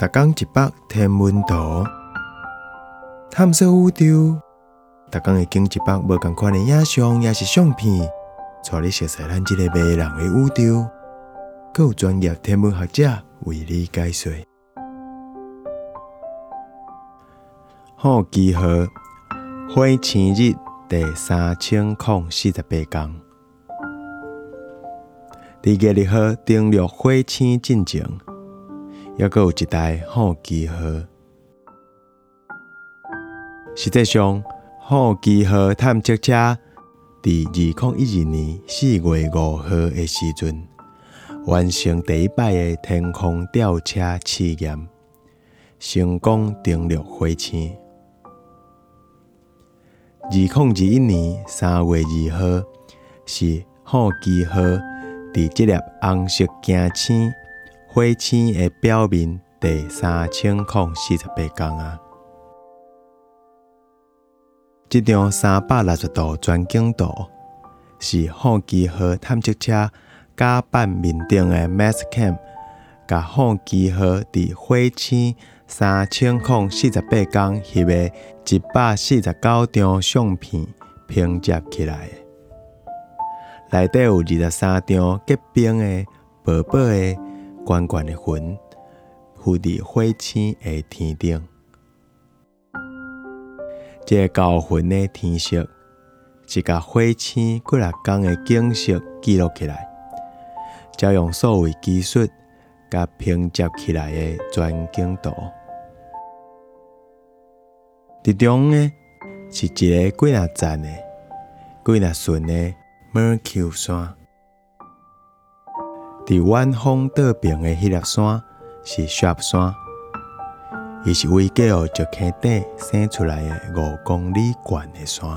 逐工一百天文图，探索宇宙。逐工会经一百无共款的影像，也是相片，带你熟悉咱即个迷人的宇宙。更有专业天文学者为你解说。好记号，火星日第三千零四十八天。伫月二号登陆火星进程，还阁有一台好机号。实际上，好机号探测车伫二零一二年四月五号的时阵，完成第一摆的天空吊车试验，成功登陆火星。二零二一年三月二号是好机号。伫即粒红色行星火星的表面第三千零四十八天啊！这张三百六十度全景图是好奇号探测车甲板面顶的 Masscam，甲好奇号伫火星三千零四十八天翕的一百四十九张相片拼接起来。内底有二十三张结冰的薄薄的圆圆的云，浮伫火星的天顶。这高云的天色，是甲火星几六天的景色记录起来，再用数位技术甲拼接起来的全景图。其中呢，是一个几若赞的、几若顺的。Mercury 山，伫远方岛边的迄粒山是雪山，伊是为过着就坑底生出来的五公里悬的山。